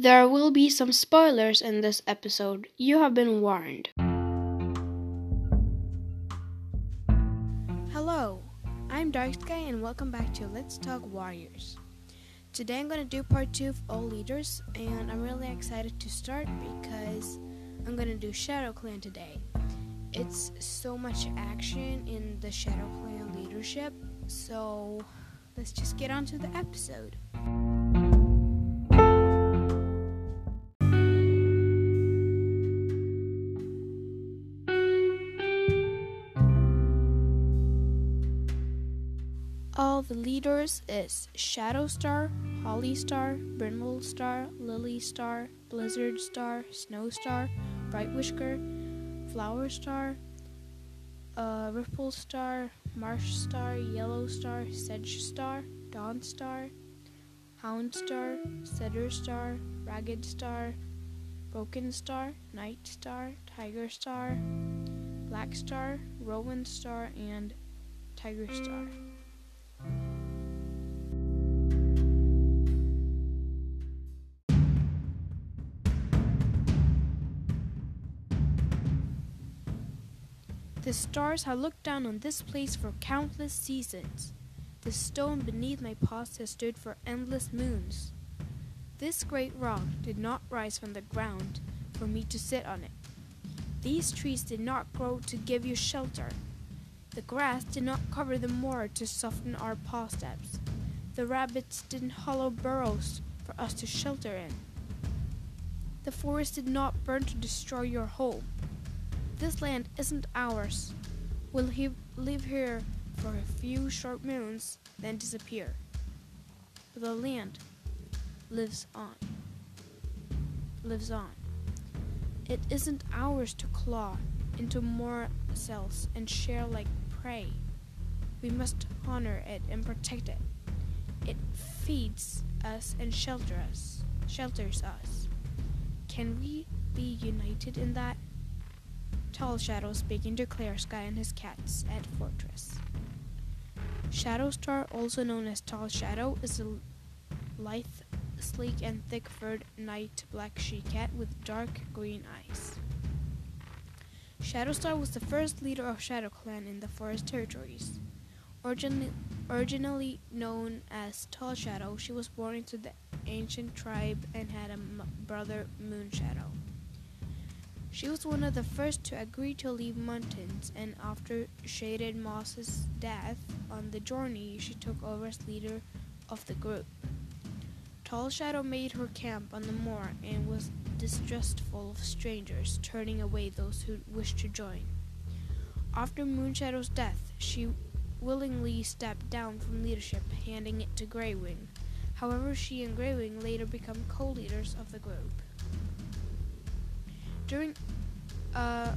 There will be some spoilers in this episode. You have been warned. Hello, I'm Darksky and welcome back to Let's Talk Warriors. Today I'm going to do part 2 of All Leaders and I'm really excited to start because I'm going to do Shadow Clan today. It's so much action in the Shadow Clan leadership, so let's just get on to the episode. Leaders is Shadow Star, Holly Star, Brindle Star, Lily Star, Blizzard Star, Snow Star, Bright Whisker, Flower Star, uh, Ripple Star, Marsh Star, Yellow Star, Sedge Star, Dawn Star, Hound Star, Cedar Star, Ragged Star, Broken Star, Night Star, Tiger Star, Black Star, Rowan Star, and Tiger Star. The stars have looked down on this place for countless seasons. The stone beneath my paws has stood for endless moons. This great rock did not rise from the ground for me to sit on it. These trees did not grow to give you shelter. The grass did not cover the moor to soften our paw steps. The rabbits didn't hollow burrows for us to shelter in. The forest did not burn to destroy your home. This land isn't ours. We'll he- live here for a few short moons, then disappear. But the land lives on. Lives on. It isn't ours to claw into more cells and share like prey. We must honor it and protect it. It feeds us and shelter us, shelters us. Can we be united in that? Tall Shadow speaking to Clear Sky and his cats at Fourtrees. Shadow Star, also known as Tall Shadow, is a lithe, sleek, and thick-furred night black she-cat with dark green eyes. Shadowstar was the first leader of Shadow Clan in the Forest Territories. Origin- originally known as Tall Shadow, she was born into the ancient tribe and had a brother, Moon Shadow. She was one of the first to agree to leave mountains, and after Shaded Moss's death on the journey, she took over as leader of the group. Tall Shadow made her camp on the moor and was distrustful of strangers, turning away those who wished to join. After Moonshadow's death, she willingly stepped down from leadership, handing it to Greywing. However, she and Greywing later become co-leaders of the group. During uh, a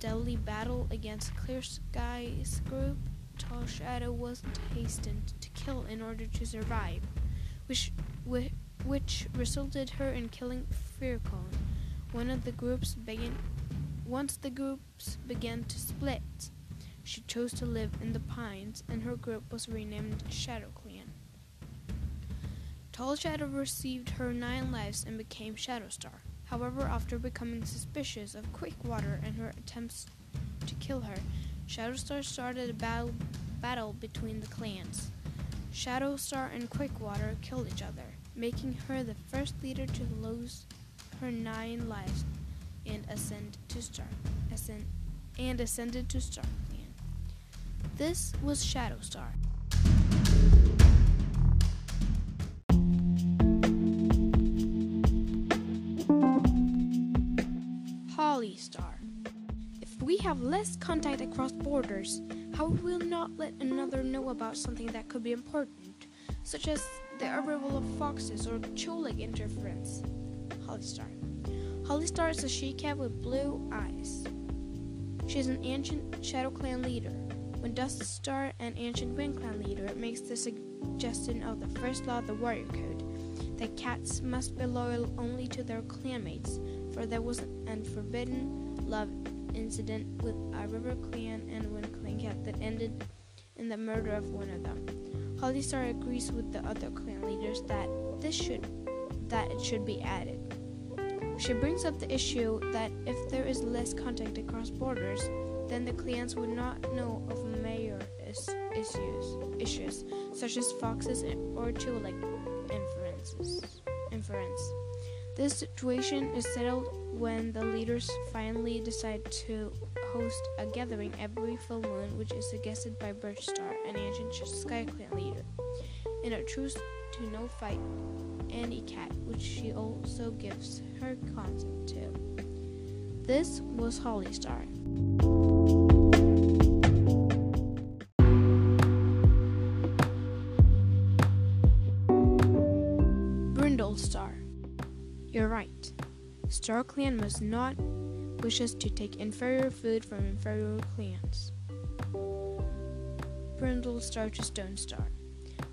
deadly battle against Clear Sky's group, Tall Shadow wasn't hastened to kill in order to survive, which whi- which resulted her in killing Fircone. One of the groups began once the groups began to split, she chose to live in the pines and her group was renamed Shadow Clan. Tall Shadow received her nine lives and became Shadow Star. However, after becoming suspicious of Quickwater and her attempts to kill her, Shadowstar started a battle, battle between the clans. Shadowstar and Quickwater killed each other, making her the first leader to lose her nine lives and ascend to Star ascend, and ascended to. This was Shadowstar. Star. If we have less contact across borders, how will we not let another know about something that could be important, such as the arrival of foxes or Twoleg interference? Holly Star. Holly Star is a she-cat with blue eyes. She is an ancient Shadow Clan leader. When Dust Star, an ancient Wind Clan leader, makes the suggestion of the first law of the Warrior Code, that cats must be loyal only to their clanmates, for there was an forbidden love incident with a River Clan and Wind Clan cat that ended in the murder of one of them. Holly Star agrees with the other clan leaders that this should that it should be added. She brings up the issue that if there is less contact across borders, then the clans would not know of major is- issues, issues such as foxes or Twoleg inferences. Inference. This situation is settled when the leaders finally decide to host a gathering every full moon, which is suggested by Birchstar, an ancient Sky Clan leader, in a truce to no fight Annie Cat, which she also gives her consent to. This was Hollystar. Brindlestar. Star Clan must not wish us to take inferior food from inferior clans. Brindle Brindlestar to Stone Star.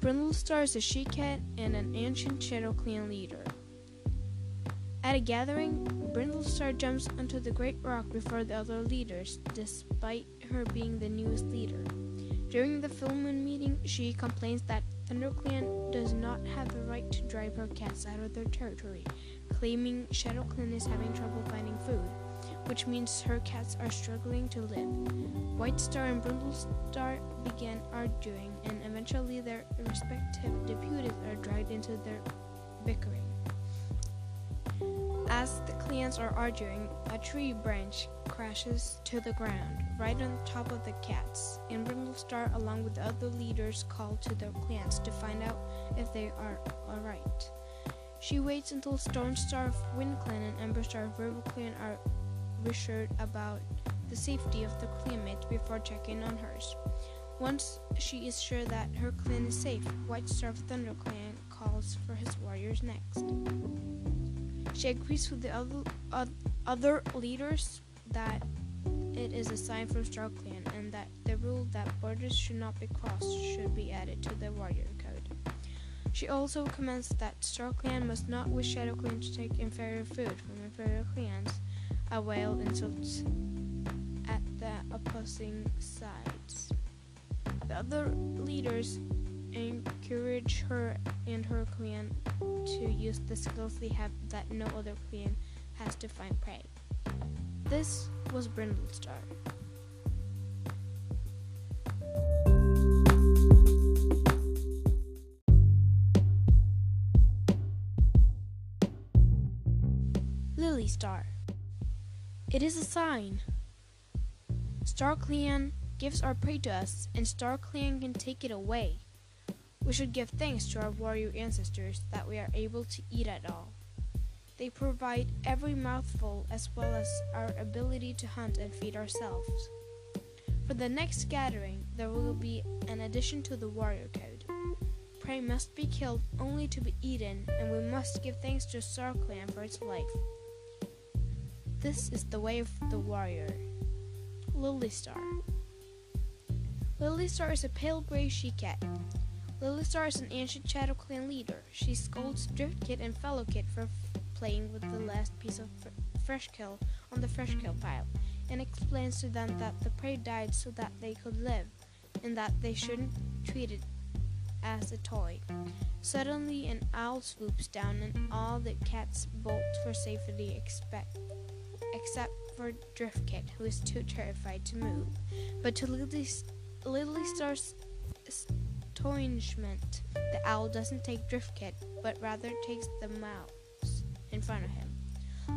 Brindlestar is a she cat and an ancient Shadow Clan leader. At a gathering, Brindlestar jumps onto the great rock before the other leaders, despite her being the newest leader. During the full moon meeting, she complains that ThunderClan does not have the right to drive her cats out of their territory, claiming ShadowClan is having trouble finding food, which means her cats are struggling to live. White Star and Brindlestar begin arguing, and eventually their respective deputies are dragged into their bickering. As the clans are arguing, a tree branch crashes to the ground, right on top of the cats, and Brindlestar, along with the other leaders, call to their clans to find out if they are alright. She waits until Stormstar of Wind Clan and Emberstar of Clan are reassured about the safety of the clanmates before checking on hers. Once she is sure that her clan is safe, White Star of Thunder Clan calls for his warriors next. She agrees with the other, uh, other leaders that it is a sign from Star Clan and that the rule that borders should not be crossed should be added to the warrior. She also commands that Star Clan must not wish Shadow Clan to take inferior food from inferior clans, a wild insult at the opposing sides. The other leaders encourage her and her clan to use the skills they have that no other clan has to find prey. This was Brindlestar. Lily Star. It is a sign. Star Clan gives our prey to us, and Star Clan can take it away. We should give thanks to our warrior ancestors that we are able to eat at all. They provide every mouthful as well as our ability to hunt and feed ourselves. For the next gathering, there will be an addition to the warrior code. Prey must be killed only to be eaten, and we must give thanks to Star Clan for its life. This is the way of the warrior. Lily Star. Lily Star is a pale gray she cat. Lily Star is an ancient Shadow Clan leader. She scolds Driftkit and Fellow Fellowkit for playing with the last piece of fr- fresh kill on the fresh kill pile, and explains to them that the prey died so that they could live, and that they shouldn't treat it as a toy. Suddenly, an owl swoops down, and all the cats bolt for safety, expect, except for Driftkit, who is too terrified to move. But to Lily's, Lily Star's astonishment, the owl doesn't take Driftkit, but rather takes the mouse in front of him.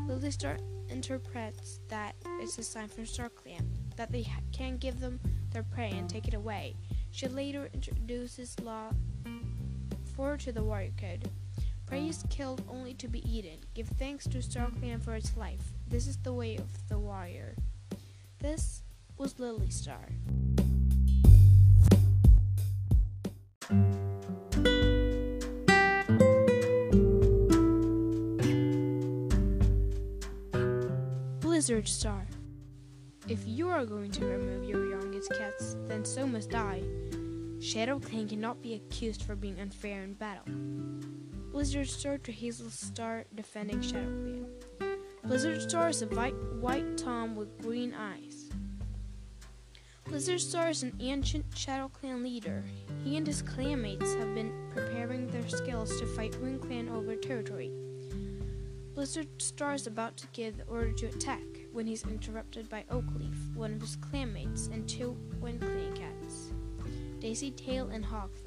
Lily Star interprets that it's a sign from Star Clan that they can give them their prey and take it away. She later introduces Law 4 to the Warrior Code. Prey is killed only to be eaten. Give thanks to Star Clan for its life. This is the way of the warrior. This was Lily Star. Blizzard Star. If you are going to remove your youngest cats, then so must I. Shadow Clan cannot be accused for being unfair in battle. Blizzard Star to Hazel Star defending Shadow Clan. Blizzard Star is a white, white tom with green eyes. Blizzard Star is an ancient Shadow Clan leader. He and his clanmates have been preparing their skills to fight Ruin Clan over territory. Blizzard Star is about to give the order to attack when he's interrupted by Oakleaf, one of his clanmates, and two Wind Clan cats, Daisy Tail and Hawkfoot.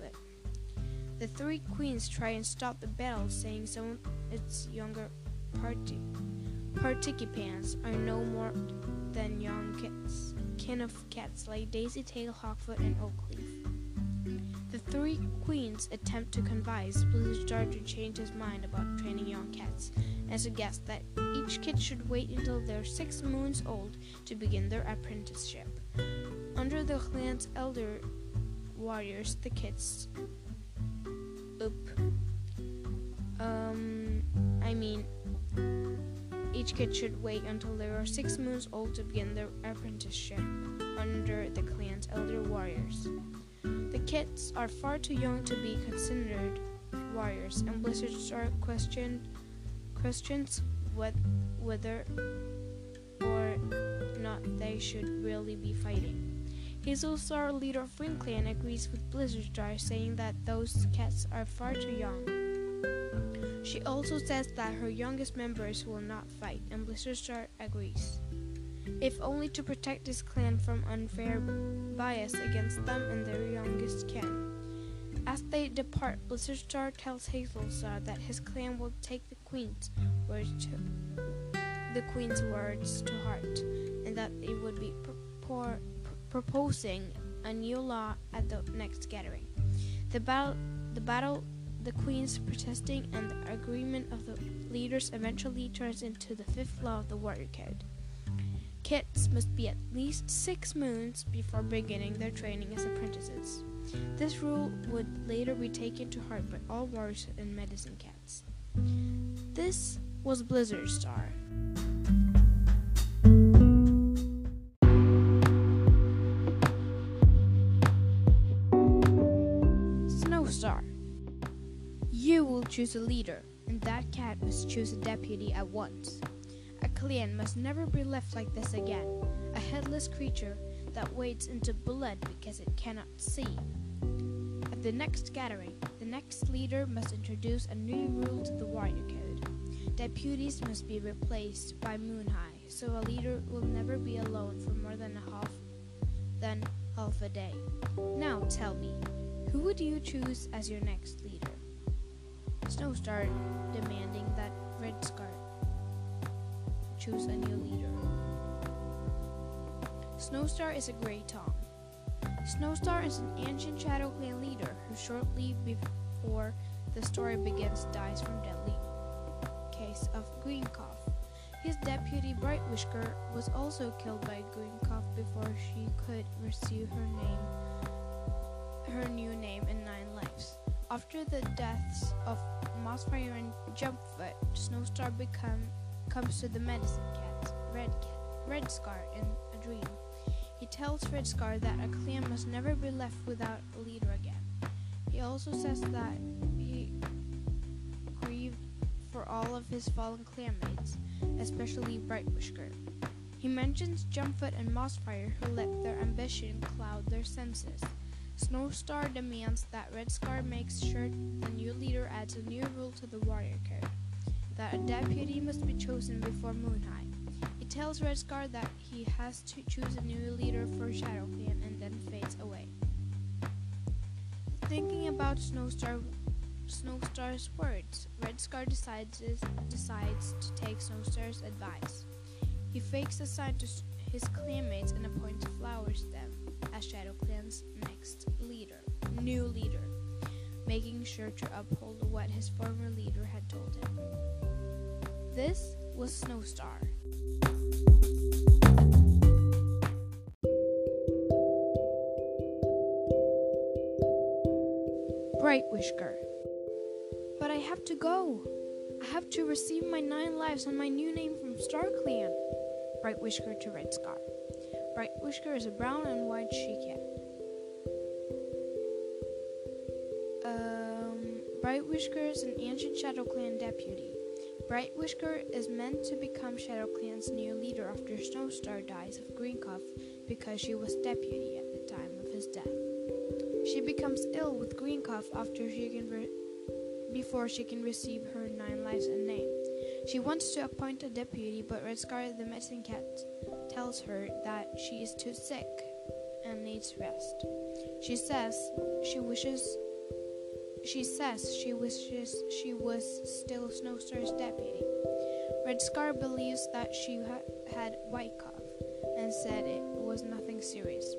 The three queens try and stop the battle, saying some its younger party- participants are no more than young kids kin of cats like Daisy Tail, Hawkfoot, and Oakleaf. The three queens attempt to convince Blizzard to change his mind about training young cats and suggest that each kid should wait until they're six moons old to begin their apprenticeship. Under the clan's elder warriors, the kids. Oop. Um, I mean, each kid should wait until they are six moons old to begin their apprenticeship under the clan's elder warriors. The kids are far too young to be considered warriors, and blizzards are questioned questions whether or not they should really be fighting. Hazel Star, leader of Ring Clan, agrees with Blizzard saying that those cats are far too young. She also says that her youngest members will not fight, and Blizzard agrees. If only to protect his clan from unfair bias against them and their youngest kin. As they depart, Blizzard Star tells Hazel Star that his clan will take the Queen's words to the Queen's words to heart, and that it would be pr- proposing a new law at the next gathering. The battle, the battle the Queen's protesting and the agreement of the leaders eventually turns into the fifth law of the Warrior Code. Kids must be at least six moons before beginning their training as apprentices. This rule would later be taken to heart by all warriors and medicine cats. This was Blizzard Star. Choose a leader, and that cat must choose a deputy at once. A clan must never be left like this again, a headless creature that wades into blood because it cannot see. At the next gathering, the next leader must introduce a new rule to the warrior code. Deputies must be replaced by Moon High, so a leader will never be alone for more than a half than half a day. Now tell me, who would you choose as your next leader? Snowstar demanding that Red Scar choose a new leader. Snowstar is a Grey Tom. Snowstar is an ancient Shadow Clan leader who shortly before the story begins dies from deadly case of green cough. His deputy Bright Whisker was also killed by green cough before she could receive her name her new name in Nine Lives. After the deaths of Mossfire and Jumpfoot, Snowstar become, comes to the medicine cat, Red Cat, Red Scar, in a dream. He tells Red Scar that a clan must never be left without a leader again. He also says that he grieved for all of his fallen clanmates, especially Bright Whisker. He mentions Jumpfoot and Mossfire who let their ambition cloud their senses. Snowstar demands that Red Scar makes sure the new leader adds a new rule to the warrior code that a deputy must be chosen before Moon High. He tells Red Scar that he has to choose a new leader for Shadow Clan and then fades away. Thinking about Snowstar, Snowstar's words, Red Scar decides, decides to take Snowstar's advice. He fakes a sign to his clanmates and appoints Flowerstem as Shadow Clan's next leader, new leader, making sure to uphold what his former leader had told him. This was Snowstar. Bright Whisker. But I have to go. I have to receive my nine lives and my new name from Star Clan. Bright Whisker to Red Scar. Bright Whisker is a brown and white she cat. Um, Bright Whisker is an ancient Shadow Clan deputy. Bright Whisker is meant to become Shadow Clan's new leader after Snowstar dies of green cough because she was deputy at the time of his death. She becomes ill with green cough after she can re- before she can receive her nine lives and name. She wants to appoint a deputy, but Red Scar the medicine cat tells her that she is too sick and needs rest. She says she wishes she says she wishes she was still Snowstar's deputy. Red Scar believes that she ha- had white cough and said it was nothing serious.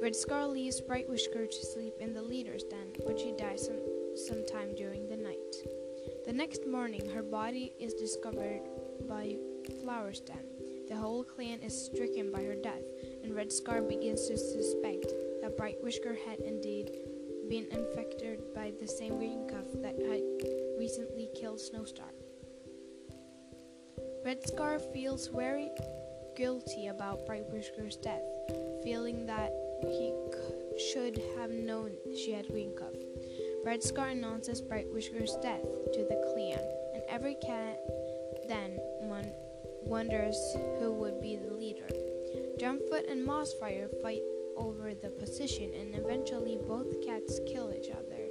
Red Scar leaves Bright Whisker to sleep in the leader's den, but she dies some, sometime during the next morning, her body is discovered by Flowerstem. The whole clan is stricken by her death, and Red Scar begins to suspect that Bright Whisker had indeed been infected by the same green cough that had recently killed Snowstar. Red Scar feels very guilty about Bright Whisker's death, feeling that he c- should have known she had green cough. Red Scar announces Bright Whisker's death to the clan, and every cat then wonders who would be the leader. Jumpfoot and Mossfire fight over the position, and eventually both cats kill each other.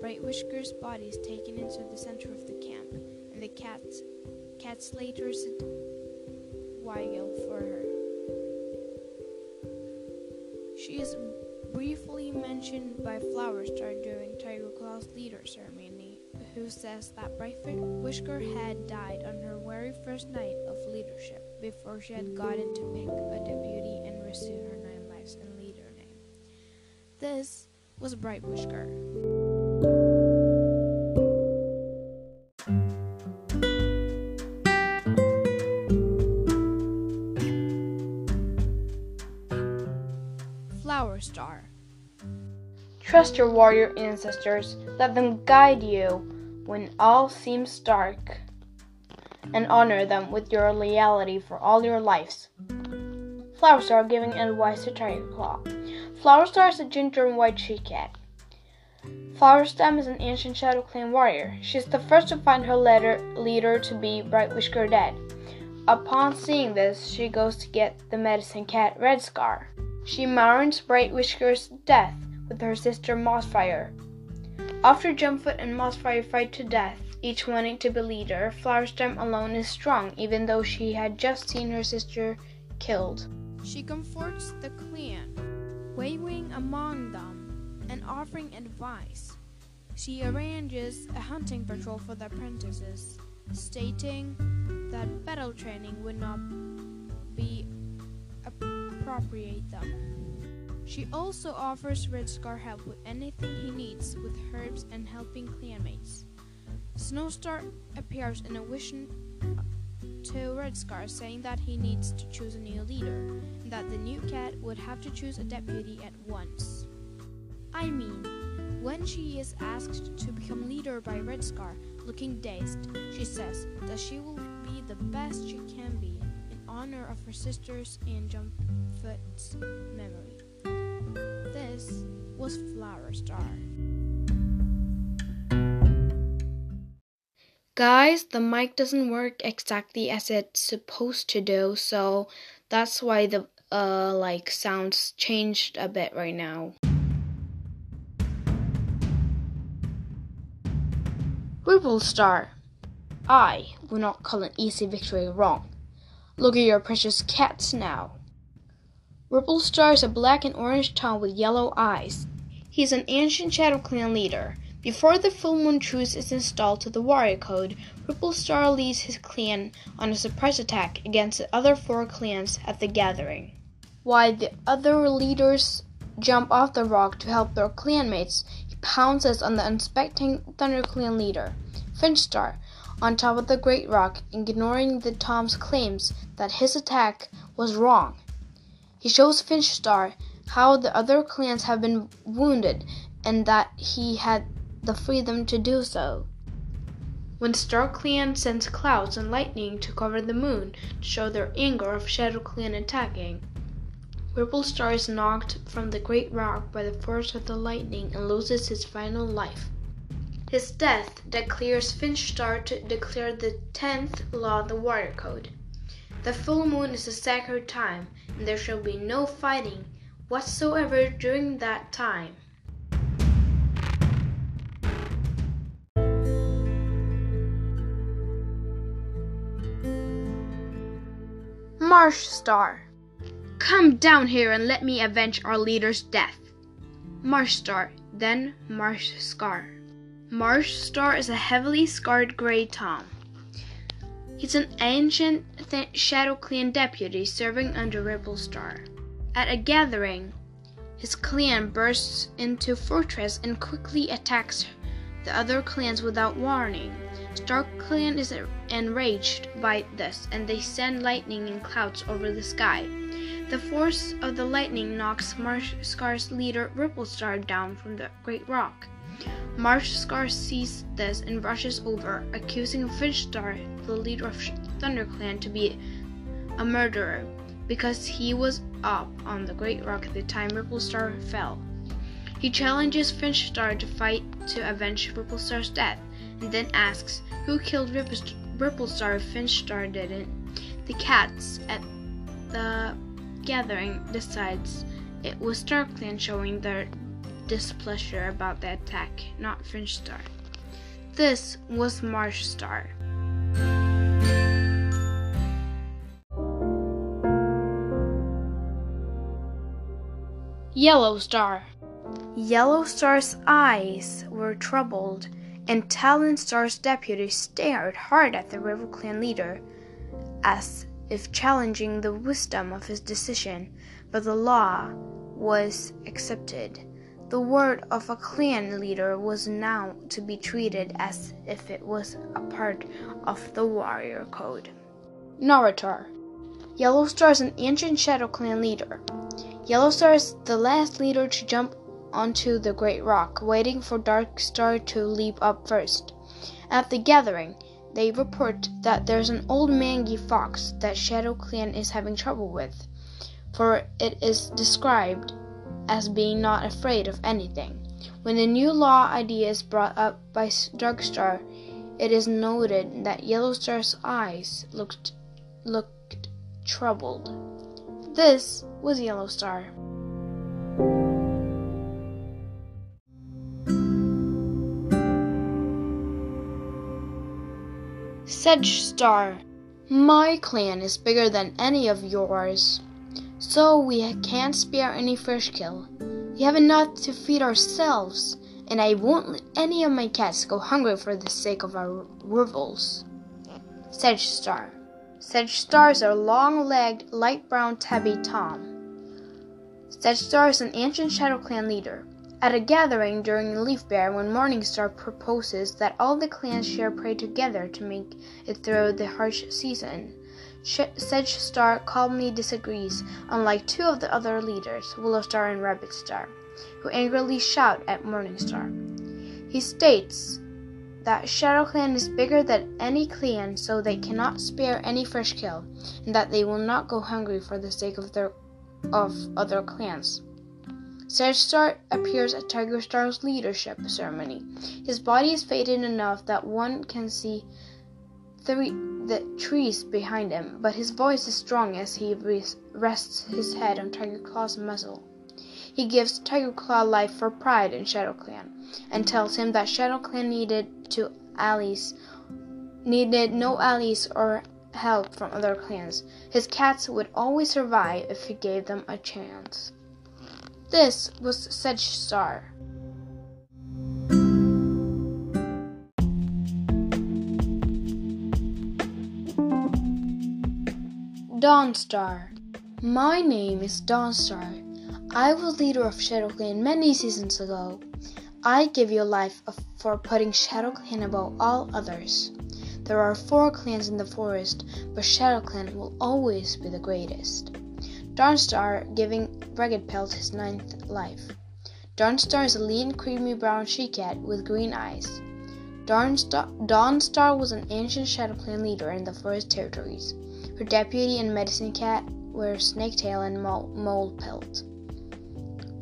Bright Whisker's body is taken into the center of the camp, and the cats cats later sit while for her. She is briefly mentioned by Flowerstar during Tiger Claw's leader ceremony, who says that Bright Whisker had died on her very first night of leadership before she had gotten to pick a deputy and receive her nine lives and leader name. This was Bright Whisker. Flower Star. Trust your warrior ancestors, let them guide you when all seems dark, and honor them with your loyalty for all your lives. Flower Star giving advice to Tiger Claw. Flower Star is a ginger and white she cat. Flower Stem is an ancient Shadow Clan warrior. She is the first to find her leader, leader to be Bright Whisker dead. Upon seeing this, she goes to get the medicine cat Red Scar. She mourns Bright Whisker's death with her sister Mossfire. After Jumpfoot and Mossfire fight to death, each wanting to be leader, Flowerstem alone is strong, even though she had just seen her sister killed. She comforts the clan, waving among them and offering advice. She arranges a hunting patrol for the apprentices, stating that battle training would not be appropriate them. She also offers Red Scar help with anything he needs with herbs and helping clanmates. Snowstar appears in a vision to Red Scar saying that he needs to choose a new leader and that the new cat would have to choose a deputy at once. I mean, when she is asked to become leader by Red Scar, looking dazed, she says that she will be the best she can be in honor of her sisters and Jumpfoot's memory. This was Flower Star. Guys, the mic doesn't work exactly as it's supposed to do, so that's why the uh like sounds changed a bit right now. Ripple Star. I will not call an easy victory wrong. Look at your precious cats now. Ripple Star is a black and orange town with yellow eyes. He's an ancient Shadow Clan leader. Before the full moon truce is installed to the warrior code, Ripple Star leads his clan on a surprise attack against the other four clans at the gathering. While the other leaders jump off the rock to help their clanmates, he pounces on the unsuspecting Thunder Clan leader, Finchstar, on top of the Great Rock, ignoring the Tom's claims that his attack was wrong. He shows Finchstar how the other clans have been wounded and that he had the freedom to do so. When Star Clan sends clouds and lightning to cover the moon to show their anger of Shadow Clan attacking, Ripple Star is knocked from the great rock by the force of the lightning and loses his final life. His death declares Finch Star to declare the tenth law of the Warrior Code. The full moon is a sacred time, and there shall be no fighting whatsoever during that time. Marsh Star. Come down here and let me avenge our leader's death. Marsh Star, then Marsh Scar. Marsh Star is a heavily scarred gray Tom. He's an ancient Shadow Clan deputy serving under Ripple Star. At a gathering, his clan bursts into Fourtrees and quickly attacks the other clans without warning. Star Clan is enraged by this, and they send lightning in clouds over the sky. The force of the lightning knocks Marsh Scar's leader Ripple Star down from the great rock. Marsh Scar sees this and rushes over, accusing Finch Star, the leader of ThunderClan, to be a murderer because he was up on the Great Rock at the time Ripple Star fell. He challenges Finch Star to fight to avenge Ripple Star's death, and then asks who killed Ripple Star if Finch Star didn't. The cats at the gathering decides it was StarClan showing their displeasure about the attack, not Finch Star. This was Marsh Star. Yellow Star. Yellow Star's eyes were troubled, and Talon Star's deputy stared hard at the River Clan leader, as if challenging the wisdom of his decision, but the law was accepted. The word of a clan leader was now to be treated as if it was a part of the warrior code. Naratar. Yellow Star is an ancient Shadow Clan leader. Yellow Star is the last leader to jump onto the Great Rock, waiting for Dark Star to leap up first. At the gathering, they report that there's an old mangy fox that Shadow Clan is having trouble with, for it is described as being not afraid of anything. When the new law idea is brought up by Darkstar, it is noted that Yellowstar's eyes looked looked troubled. This was Yellowstar. Sedge Star. My clan is bigger than any of yours. So we can't spare any fish kill. We have enough to feed ourselves, and I won't let any of my cats go hungry for the sake of our rivals. Sedge Star. Sedge Stars are long-legged, light brown tabby tom. Sedge Star is an ancient Shadow Clan leader. At a gathering during the Leaf Bare, when Morningstar proposes that all the clans share prey together to make it through the harsh season, Sedge Star calmly disagrees, unlike two of the other leaders, Willow Star and Rabbit Star, who angrily shout at Morningstar. He states that Shadow Clan is bigger than any clan, so they cannot spare any fresh kill, and that they will not go hungry for the sake of their of other clans. Sedge appears at Tiger Star's leadership ceremony. His body is faded enough that one can see three, the trees behind him, but his voice is strong as he rests his head on Tiger Claw's muzzle. He gives Tiger Claw life for pride in Shadow Clan, and tells him that Shadow Clan needed to allies needed no allies or help from other clans. His cats would always survive if he gave them a chance. This was Sedge Star. Dawnstar. My name is Dawnstar. I was leader of Shadow Clan many seasons ago. I give you life for putting Shadow Clan above all others. There are four clans in the forest, but Shadow Clan will always be the greatest. Dawnstar giving Ragged Pelt his ninth life. Dawnstar is a lean, creamy brown she cat with green eyes. Dawnstar, Dawnstar was an ancient Shadow Clan leader in the forest territories. Her deputy and medicine cat were Snaketail and Molepelt.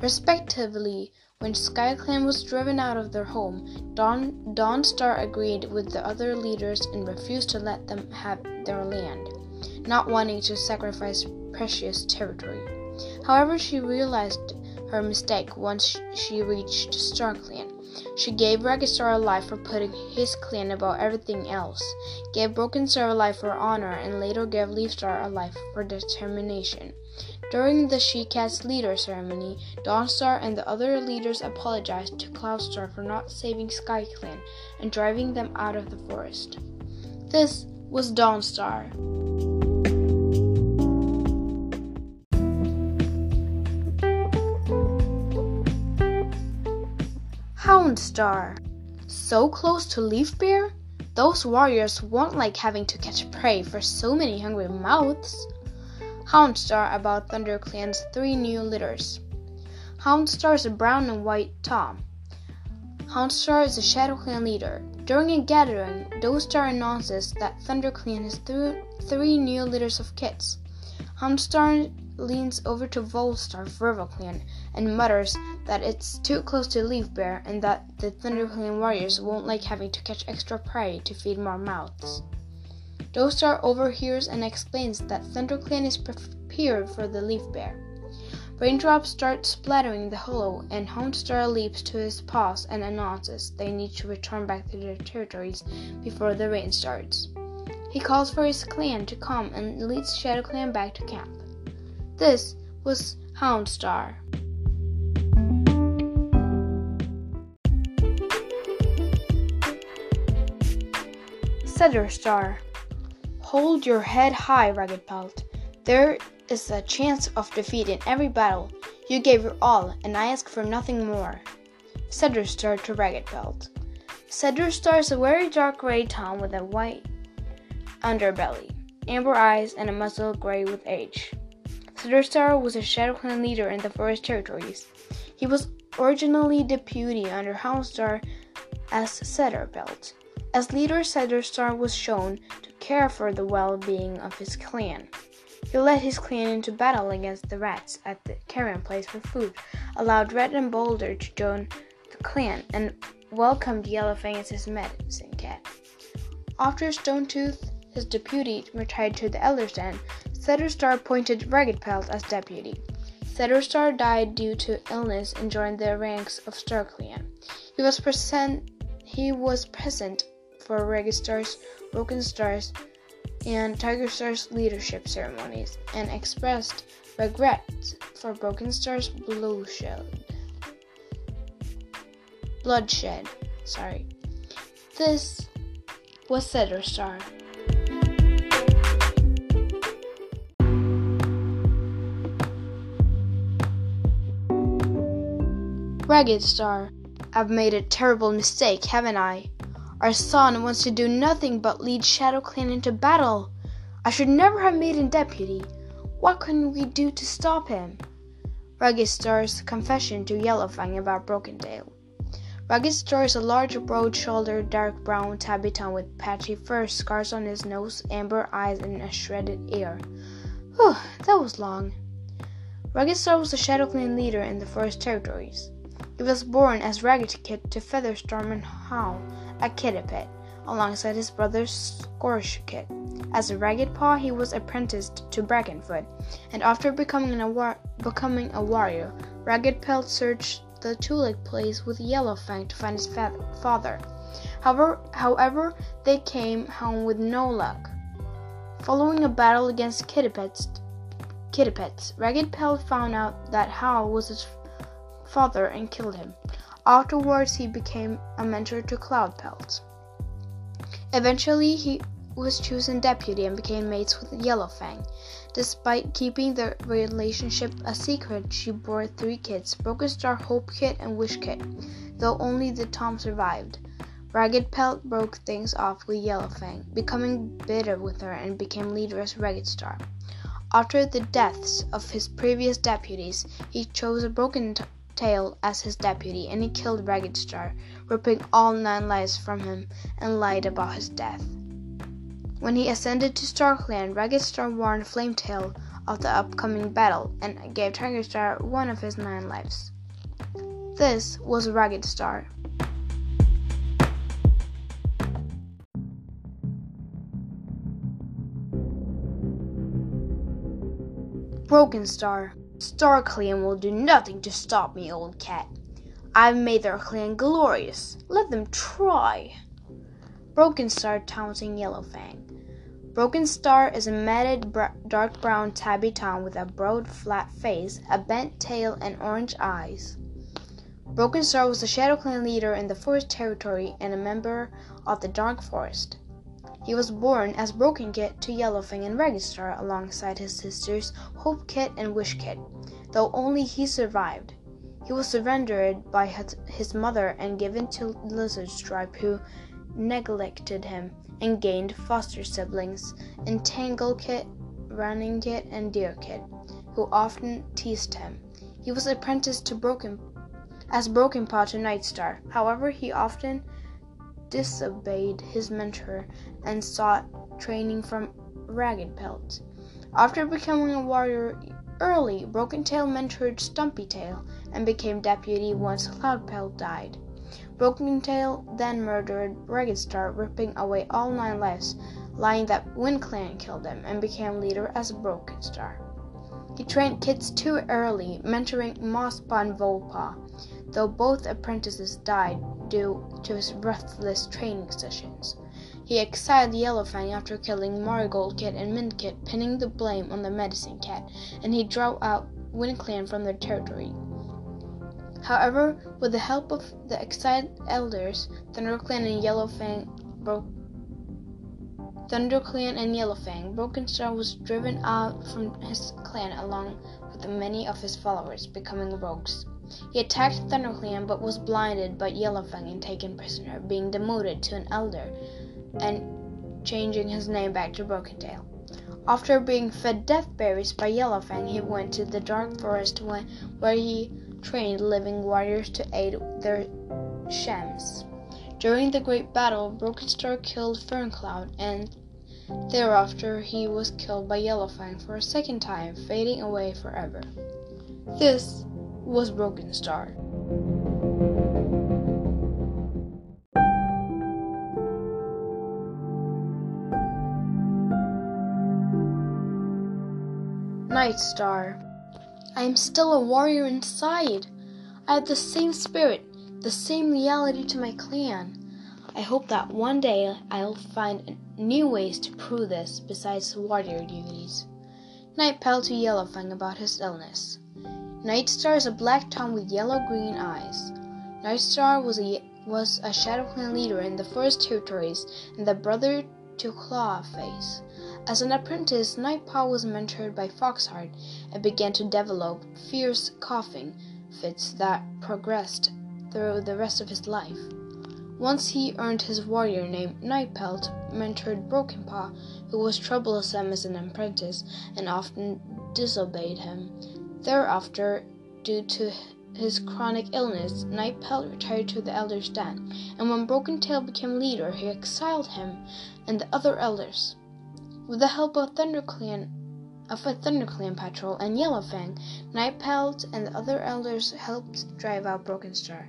Respectively, when SkyClan was driven out of their home, Dawn, Dawnstar agreed with the other leaders and refused to let them have their land. not wanting to sacrifice precious territory. However, she realized her mistake once she reached StarClan. She gave Ragged Star a life for putting his clan above everything else, gave Broken Star a life for honor, and later gave Leaf Star a life for determination. During the She Cats leader ceremony, Dawnstar and the other leaders apologized to Cloudstar for not saving Sky Clan and driving them out of the forest. This was Dawnstar. Houndstar. So close to Leaf Bare? Those warriors won't like having to catch prey for so many hungry mouths. Houndstar about ThunderClan's three new leaders. Houndstar is a brown and white Tom. Houndstar is a ShadowClan leader. During a gathering, Dawnstar announces that ThunderClan has th- three new leaders of kits. Houndstar leans over to Volstar Clan and mutters that it's too close to Leaf Bare and that the ThunderClan warriors won't like having to catch extra prey to feed more mouths. Dawnstar overhears and explains that ThunderClan is prepared for the Leaf Bare. Raindrops start splattering the hollow, and Houndstar leaps to his paws and announces they need to return back to their territories before the rain starts. He calls for his clan to come and leads ShadowClan back to camp. This was Houndstar. Star. Hold your head high, Ragged Pelt. There is a chance of defeat in every battle. You gave your all, and I ask for nothing more. Star to Ragged Pelt. Star is a very dark gray town with a white underbelly, amber eyes, and a muzzle gray with age. Star was a ShadowClan leader in the Forest Territories. He was originally deputy under Houndstar as Cedarpelt. As leader, Star was shown to care for the well-being of his clan. He led his clan into battle against the rats at the carrion place for food, allowed Red and Boulder to join the clan, and welcomed Yellowfang as his medicine cat. After Stonetooth, his deputy, retired to the Elder's Den, Star appointed Raggedpelt as deputy. Star died due to illness and joined the ranks of StarClan. He was present. He was present for Ragged Star's, Broken Star's, and Tiger Star's leadership ceremonies, and expressed regret for Broken Star's bloodshed. Bloodshed. Sorry. This was Star. Ragged Star, I've made a terrible mistake, haven't I? Our son wants to do nothing but lead ShadowClan into battle. I should never have made him deputy. What can we do to stop him? Ragged Star's confession to Yellowfang about Broken Tail. Ragged Star is a large, broad-shouldered, dark brown tabby with patchy fur, scars on his nose, amber eyes, and a shredded ear. Whew, that was long. Ragged Star was a ShadowClan leader in the Forest Territories. He was born as Ragged Kit to Featherstorm and Howl at kittypet, alongside his brother Scorch Kit. As a Ragged Paw, he was apprenticed to Brackenfoot, and after becoming, becoming a warrior, Ragged Pelt searched the Twoleg Place with Yellowfang to find his fa- father. However, however, they came home with no luck. Following a battle against kittypets, kittypets, Ragged Pelt found out that Howl was his father and killed him. Afterwards, he became a mentor to Cloudpelt. Eventually, he was chosen deputy and became mates with Yellowfang. Despite keeping the relationship a secret, she bore three kids Broken Star, Hope Kit, and Wish Kit, though only the Tom survived. Ragged Pelt broke things off with Yellowfang, becoming bitter with her and became leader as Ragged Star. After the deaths of his previous deputies, he chose a Broken Tail as his deputy, and he killed Ragged Star, ripping all nine lives from him, and lied about his death. When he ascended to StarClan, Ragged Star warned Flametail of the upcoming battle and gave Tiger Star one of his nine lives. This was Ragged Star. Broken Star. Star Clan will do nothing to stop me, old cat. I've made their clan glorious. Let them try. Broken Star taunting Yellowfang. Broken Star is a matted br- dark brown tabby town with a broad flat face, a bent tail, and orange eyes. Broken Star was the Shadow Clan leader in the Forest Territory and a member of the Dark Forest. He was born as Broken Kit to Yellowfang and Ragged Star alongside his sisters Hope Kit and Wish Kit, though only he survived. He was surrendered by his mother and given to Lizard Stripe, who neglected him and gained foster siblings Entangle Kit, Running Kit, and Deer Kit, who often teased him. He was apprenticed to Broken as Broken Paw to Nightstar. However, he often disobeyed his mentor and sought training from Ragged Pelt. After becoming a warrior early, Broken Tail mentored Stumpy Tail and became deputy once Cloud Pelt died. Broken Tail then murdered Ragged Star, ripping away all nine lives, lying that Wind Clan killed him, and became leader as Broken Star. He trained kids too early, mentoring Mosspaw and Volepaw, though both apprentices died due to his ruthless training sessions. He exiled Yellowfang after killing Marigold Kit and Mint Kit, pinning the blame on the Medicine Cat, and he drove out WindClan from their territory. However, with the help of the exiled elders, ThunderClan and Yellowfang broke ThunderClan and Yellowfang, Broken Star was driven out from his clan along with many of his followers, becoming rogues. He attacked ThunderClan but was blinded by Yellowfang and taken prisoner, being demoted to an elder and changing his name back to Broken Tail. After being fed death berries by Yellowfang, he went to the Dark Forest where he trained living warriors to aid their shams. During the Great Battle, Broken Star killed Ferncloud, and thereafter he was killed by Yellowfang for a second time, fading away forever. This was Broken Star. Night Star. I am still a warrior inside. I have the same spirit, the same reality to my clan. I hope that one day I'll find new ways to prove this besides warrior duties. Night Pelt to Yellowfang about his illness. Nightstar is a black tom with yellow-green eyes. Nightstar was a was a Shadow Clan leader in the Forest Territories and the brother to Clawface. As an apprentice, Nightpaw was mentored by Foxheart and began to develop fierce coughing fits that progressed through the rest of his life. Once he earned his warrior name, Nightpelt mentored Broken Paw, who was troublesome as an apprentice and often disobeyed him. Thereafter, due to his chronic illness, Nightpelt retired to the Elder's Den, and when Broken Tail became leader, he exiled him and the other elders. With the help of ThunderClan, of a ThunderClan patrol and Yellowfang, Nightpelt and the other elders helped drive out Broken Star.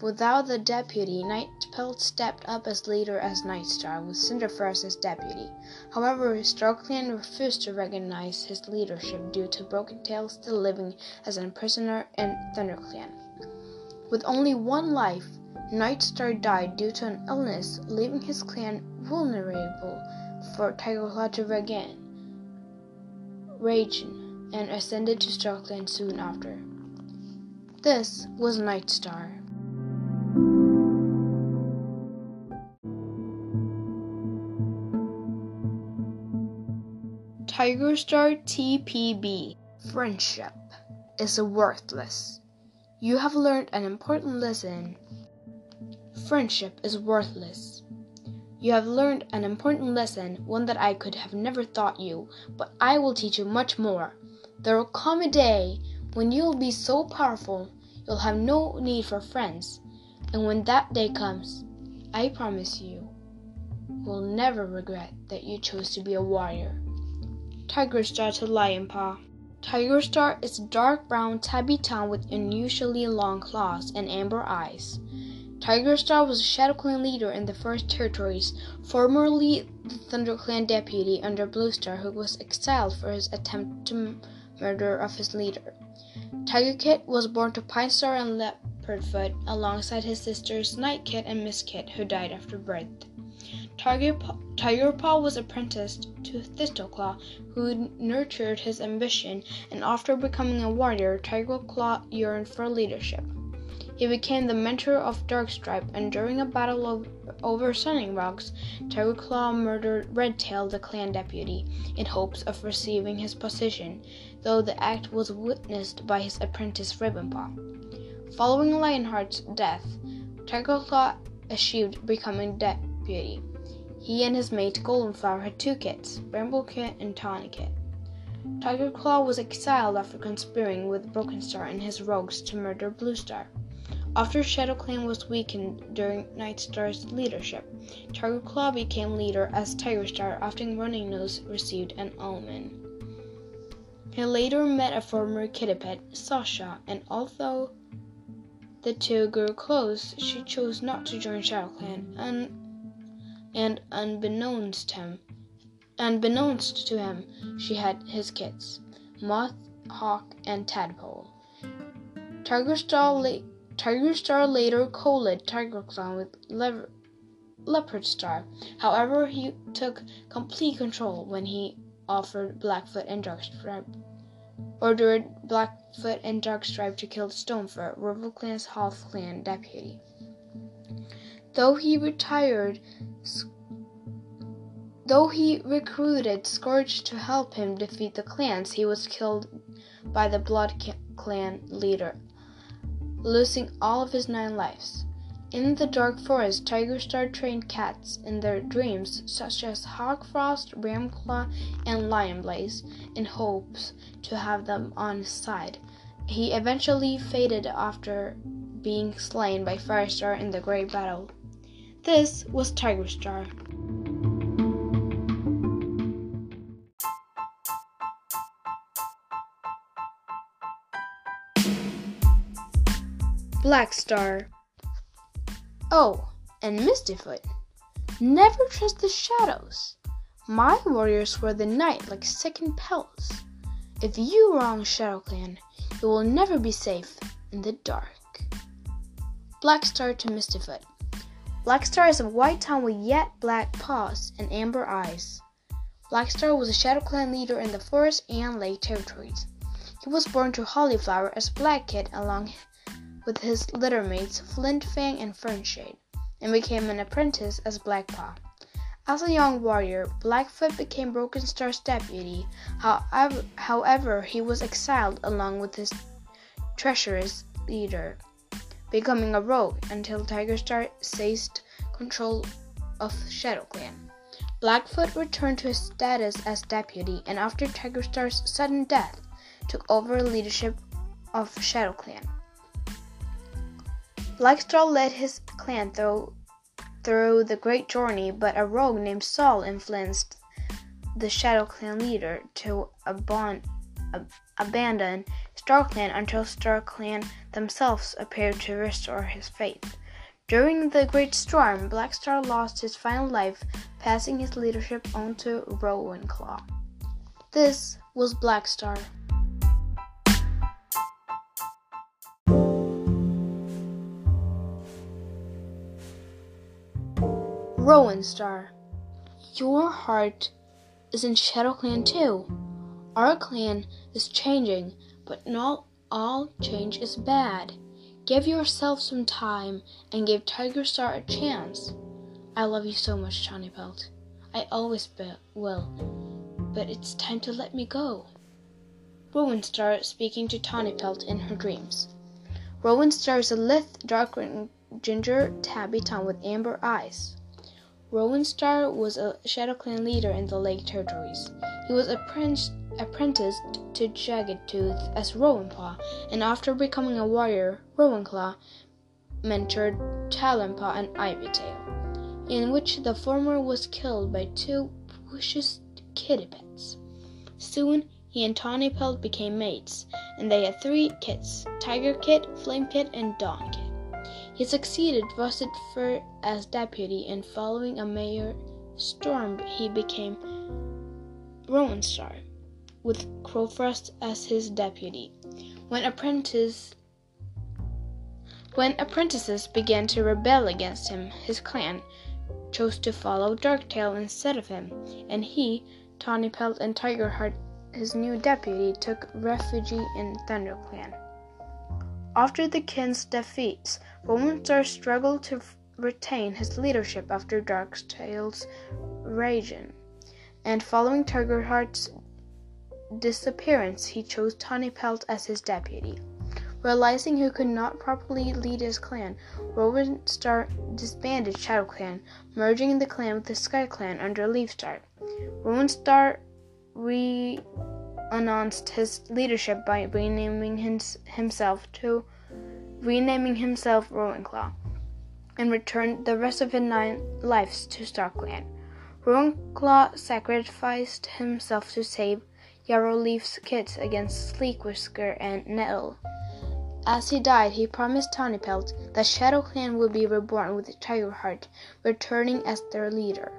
Without the deputy, Nightpelt stepped up as leader as Nightstar, with Cinderfur as deputy. However, StarClan refused to recognize his leadership due to Broken Tail still living as a prisoner in ThunderClan. With only one life, Nightstar died due to an illness, leaving his clan vulnerable for to regain Raging, and ascended to StarClan soon after. This was Nightstar. Tiger Star TPB Friendship is worthless. You have learned an important lesson. Friendship is worthless. You have learned an important lesson, one that I could have never taught you, but I will teach you much more. There will come a day when you will be so powerful you'll have no need for friends. And when that day comes, I promise you, will never regret that you chose to be a warrior. Tiger Star to Lion Paw. Tiger Star is a dark brown tabby town with unusually long claws and amber eyes. Tiger Star was a Shadow Clan leader in the Forest Territories, formerly the Thunder Clan deputy under Blue Star, who was exiled for his attempt to murder of his leader. Tiger Kit was born to Pine Star and Leopardfoot alongside his sisters Night Kit and Mist Kit, who died after birth. Tiger, Tiger Paw was apprenticed to Thistleclaw, who nurtured his ambition, and after becoming a warrior, Tiger Claw yearned for leadership. He became the mentor of Darkstripe, and during a battle over Sunning Rocks, Tiger Claw murdered Redtail, the clan deputy, in hopes of receiving his position, though the act was witnessed by his apprentice Ravenpaw. Following Lionheart's death, Tiger Claw achieved becoming deputy. He and his mate Goldenflower had two kits, Bramble Kit and Tawny Kit. Tiger Claw was exiled after conspiring with Broken Star and his rogues to murder Blue After ShadowClan was weakened during Nightstar's leadership, Tiger Claw became leader as Tiger Star after Running Nose received an omen. He later met a former kitty pet, Sasha, and although the two grew close, she chose not to join ShadowClan, and, and unbeknownst him, unbeknownst to him, she had his kids, Moth, Hawk, and Tadpole. Tiger Star Tiger Star later co-led Tiger Clan with Le- Leopard Star. However, he took complete control when he offered Blackfoot and Darkstripe, ordered Blackfoot and Darkstripe to kill Stonefur, River Clan's half clan deputy. Though he retired, though he recruited Scourge to help him defeat the clans, he was killed by the Blood Clan leader losing all of his nine lives. In the dark forest, Tiger Star trained cats in their dreams, such as Hawkfrost, Ramclaw, and Lionblaze, in hopes to have them on his side. He eventually faded after being slain by Firestar in the Great Battle. This was Tiger Star. Black Star. Oh, and Mistyfoot. Never trust the shadows. My warriors wear the night like second pelts. If you wrong Shadow Clan, you will never be safe in the dark. Black Star to Mistyfoot. Black Star is a white town with yet black paws and amber eyes. Black Star was a Shadow Clan leader in the forest and lake territories. He was born to Hollyflower as Black Kit along with his littermates Flintfang and Fernshade, and became an apprentice as Blackpaw. As a young warrior, Blackfoot became Broken Star's deputy. However, however, he was exiled along with his treacherous leader, becoming a rogue until Tiger Star seized control of Shadow Clan. Blackfoot returned to his status as deputy, and after Tiger Star's sudden death, took over leadership of Shadow Clan. Blackstar led his clan through, through the great journey, but a rogue named Sol influenced the Shadow Clan leader to abon- ab- abandon Star Clan until Star Clan themselves appeared to restore his faith. During the Great Storm, Blackstar lost his final life, passing his leadership on to Rowan Claw. This was Blackstar. Rowan Star. Your heart is in Shadow Clan too. Our clan is changing, but not all change is bad. Give yourself some time and give Tiger Star a chance. I love you so much, Tawny Pelt. I always be- will, but it's time to let me go. Rowan Star speaking to Tawny Pelt in her dreams. Rowan Star is a lithe, dark ginger tabby tom with amber eyes. Rowan Star was a Shadow Clan leader in the Lake Territories. He was apprenticed to Jagged Tooth as Rowanpaw, and after becoming a warrior, Rowanclaw mentored Talonpaw and Ivytail, in which the former was killed by two vicious kitty pets. Soon, he and Tawny Pelt became mates, and they had three kits Tiger Kit, Flame Kit, and Dawn Kit. He succeeded Russet Fur as deputy, and following a mayor storm, he became Rowan Star. with Crowfrost as his deputy. When apprentice when apprentices began to rebel against him, his clan chose to follow Darktail instead of him, and he, Tawnypelt, and Tigerheart, his new deputy, took refuge in ThunderClan. After the king's defeats, Rowanstar struggled to retain his leadership after Darktail's region, and following Tigerheart's disappearance, he chose Tawnypelt as his deputy. Realizing he could not properly lead his clan, Rowanstar disbanded ShadowClan, merging the clan with the Sky Clan under Leafstar. Rowanstar re-announced his leadership by renaming his, himself to renaming himself Rowanclaw, and returned the rest of his nine lives to StarClan. Rowanclaw sacrificed himself to save Yarrowleaf's kids against Sleekwhisker and Nettle. As he died, he promised Tawnypelt that Shadow Clan would be reborn with Tigerheart returning as their leader.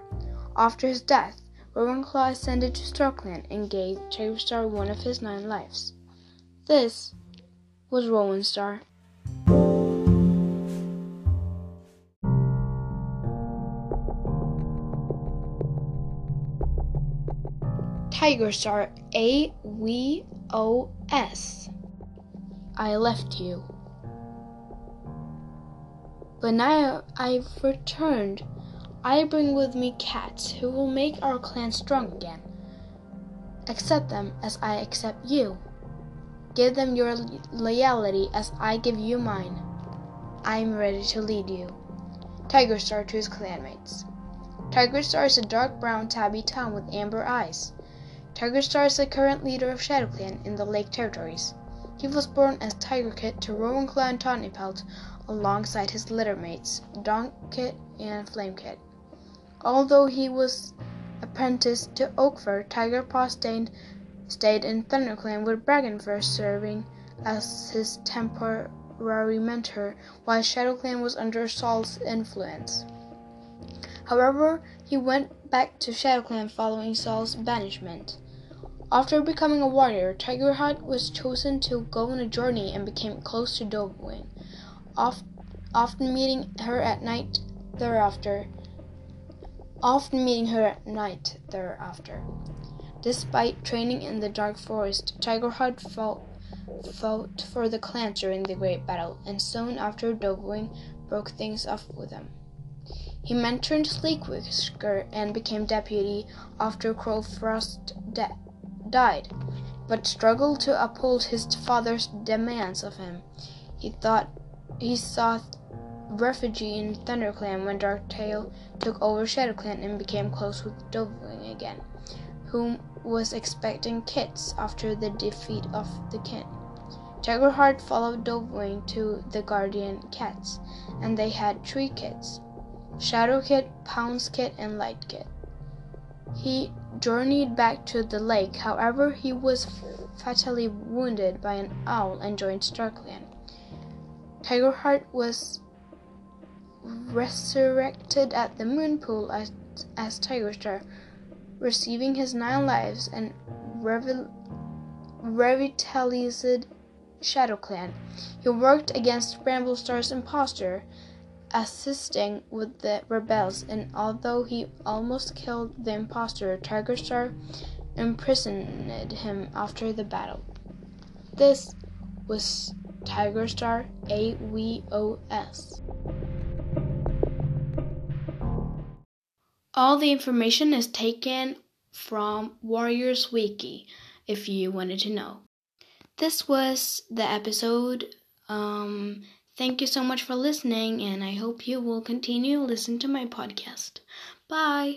After his death, Rowanclaw ascended to StarClan and gave Tigerstar one of his nine lives. This was Rowan Star. Tiger Star A V O S. I left you. But now I've returned. I bring with me cats who will make our clan strong again. Accept them as I accept you. Give them your loyalty as I give you mine. I am ready to lead you. Tiger Star to his clanmates. Tiger Star is a dark brown tabby tom with amber eyes. Tiger Star is the current leader of Shadow Clan in the Lake Territories. He was born as Tiger Kit to Rowan and Tawnypelt alongside his littermates, Kit and Flame Kit. Although he was apprenticed to Oakfur, Tiger Paw stayed, stayed in ThunderClan with Brackenfur serving as his temporary mentor while ShadowClan was under Sol's influence. However, he went back to ShadowClan following Sol's banishment. After becoming a warrior, Tigerheart was chosen to go on a journey and became close to Dovewing, often meeting her at night thereafter. Often meeting her at night thereafter. Despite training in the dark forest, Tigerheart fought, fought for the clan during the Great Battle, and soon after Dovewing broke things off with them. He mentored Sleekwhisker and became deputy after Crowfrost's death died, but struggled to uphold his father's demands of him. He thought he sought refuge in ThunderClan when Darktail took over ShadowClan and became close with Dovewing again, whom was expecting kits after the defeat of the kin. Tigerheart followed Dovewing to the Guardian Cats, and they had three kits Shadow Kit, Pounce Kit, and Light Kit. He journeyed back to the lake, however, he was fatally wounded by an owl and joined StarClan. Tigerheart was resurrected at the moon pool as, as Tigerstar, receiving his nine lives and revitalized ShadowClan. He worked against Bramblestar's impostor assisting with the rebels, and although he almost killed the impostor, Tigerstar imprisoned him after the battle. This was Tiger Tigerstar AVOS. All the information is taken from Warriors Wiki, if you wanted to know. This was the episode. Um, Thank you so much for listening, and I hope you will continue to listen to my podcast. Bye.